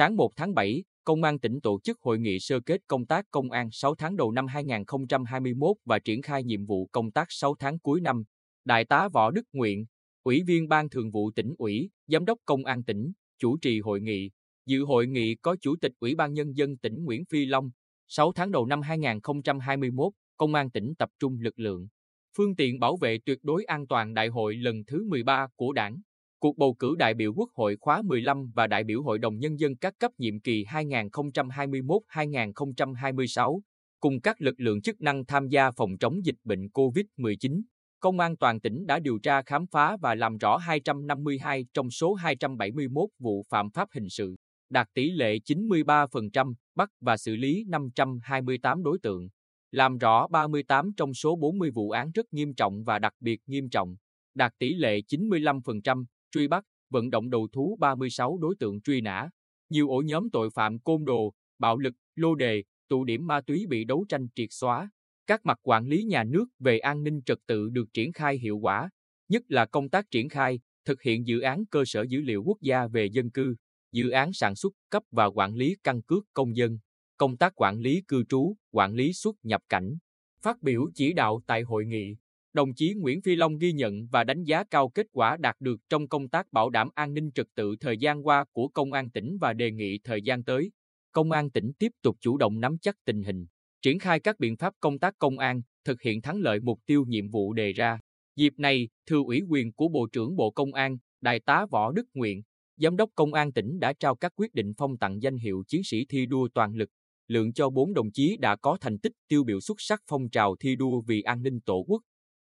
Sáng 1 tháng 7, Công an tỉnh tổ chức hội nghị sơ kết công tác công an 6 tháng đầu năm 2021 và triển khai nhiệm vụ công tác 6 tháng cuối năm. Đại tá Võ Đức Nguyện, Ủy viên Ban Thường vụ tỉnh ủy, Giám đốc Công an tỉnh, chủ trì hội nghị. Dự hội nghị có Chủ tịch Ủy ban Nhân dân tỉnh Nguyễn Phi Long. 6 tháng đầu năm 2021, Công an tỉnh tập trung lực lượng, phương tiện bảo vệ tuyệt đối an toàn đại hội lần thứ 13 của đảng. Cuộc bầu cử đại biểu Quốc hội khóa 15 và đại biểu Hội đồng Nhân dân các cấp nhiệm kỳ 2021-2026, cùng các lực lượng chức năng tham gia phòng chống dịch bệnh COVID-19. Công an toàn tỉnh đã điều tra khám phá và làm rõ 252 trong số 271 vụ phạm pháp hình sự, đạt tỷ lệ 93%, bắt và xử lý 528 đối tượng, làm rõ 38 trong số 40 vụ án rất nghiêm trọng và đặc biệt nghiêm trọng, đạt tỷ lệ 95%, truy bắt, vận động đầu thú 36 đối tượng truy nã. Nhiều ổ nhóm tội phạm côn đồ, bạo lực, lô đề, tụ điểm ma túy bị đấu tranh triệt xóa. Các mặt quản lý nhà nước về an ninh trật tự được triển khai hiệu quả, nhất là công tác triển khai, thực hiện dự án cơ sở dữ liệu quốc gia về dân cư, dự án sản xuất, cấp và quản lý căn cước công dân, công tác quản lý cư trú, quản lý xuất nhập cảnh. Phát biểu chỉ đạo tại hội nghị, đồng chí Nguyễn Phi Long ghi nhận và đánh giá cao kết quả đạt được trong công tác bảo đảm an ninh trật tự thời gian qua của Công an tỉnh và đề nghị thời gian tới, Công an tỉnh tiếp tục chủ động nắm chắc tình hình, triển khai các biện pháp công tác công an, thực hiện thắng lợi mục tiêu nhiệm vụ đề ra. Dịp này, thư ủy quyền của Bộ trưởng Bộ Công an, Đại tá Võ Đức Nguyện, Giám đốc Công an tỉnh đã trao các quyết định phong tặng danh hiệu chiến sĩ thi đua toàn lực, lượng cho bốn đồng chí đã có thành tích tiêu biểu xuất sắc phong trào thi đua vì an ninh tổ quốc,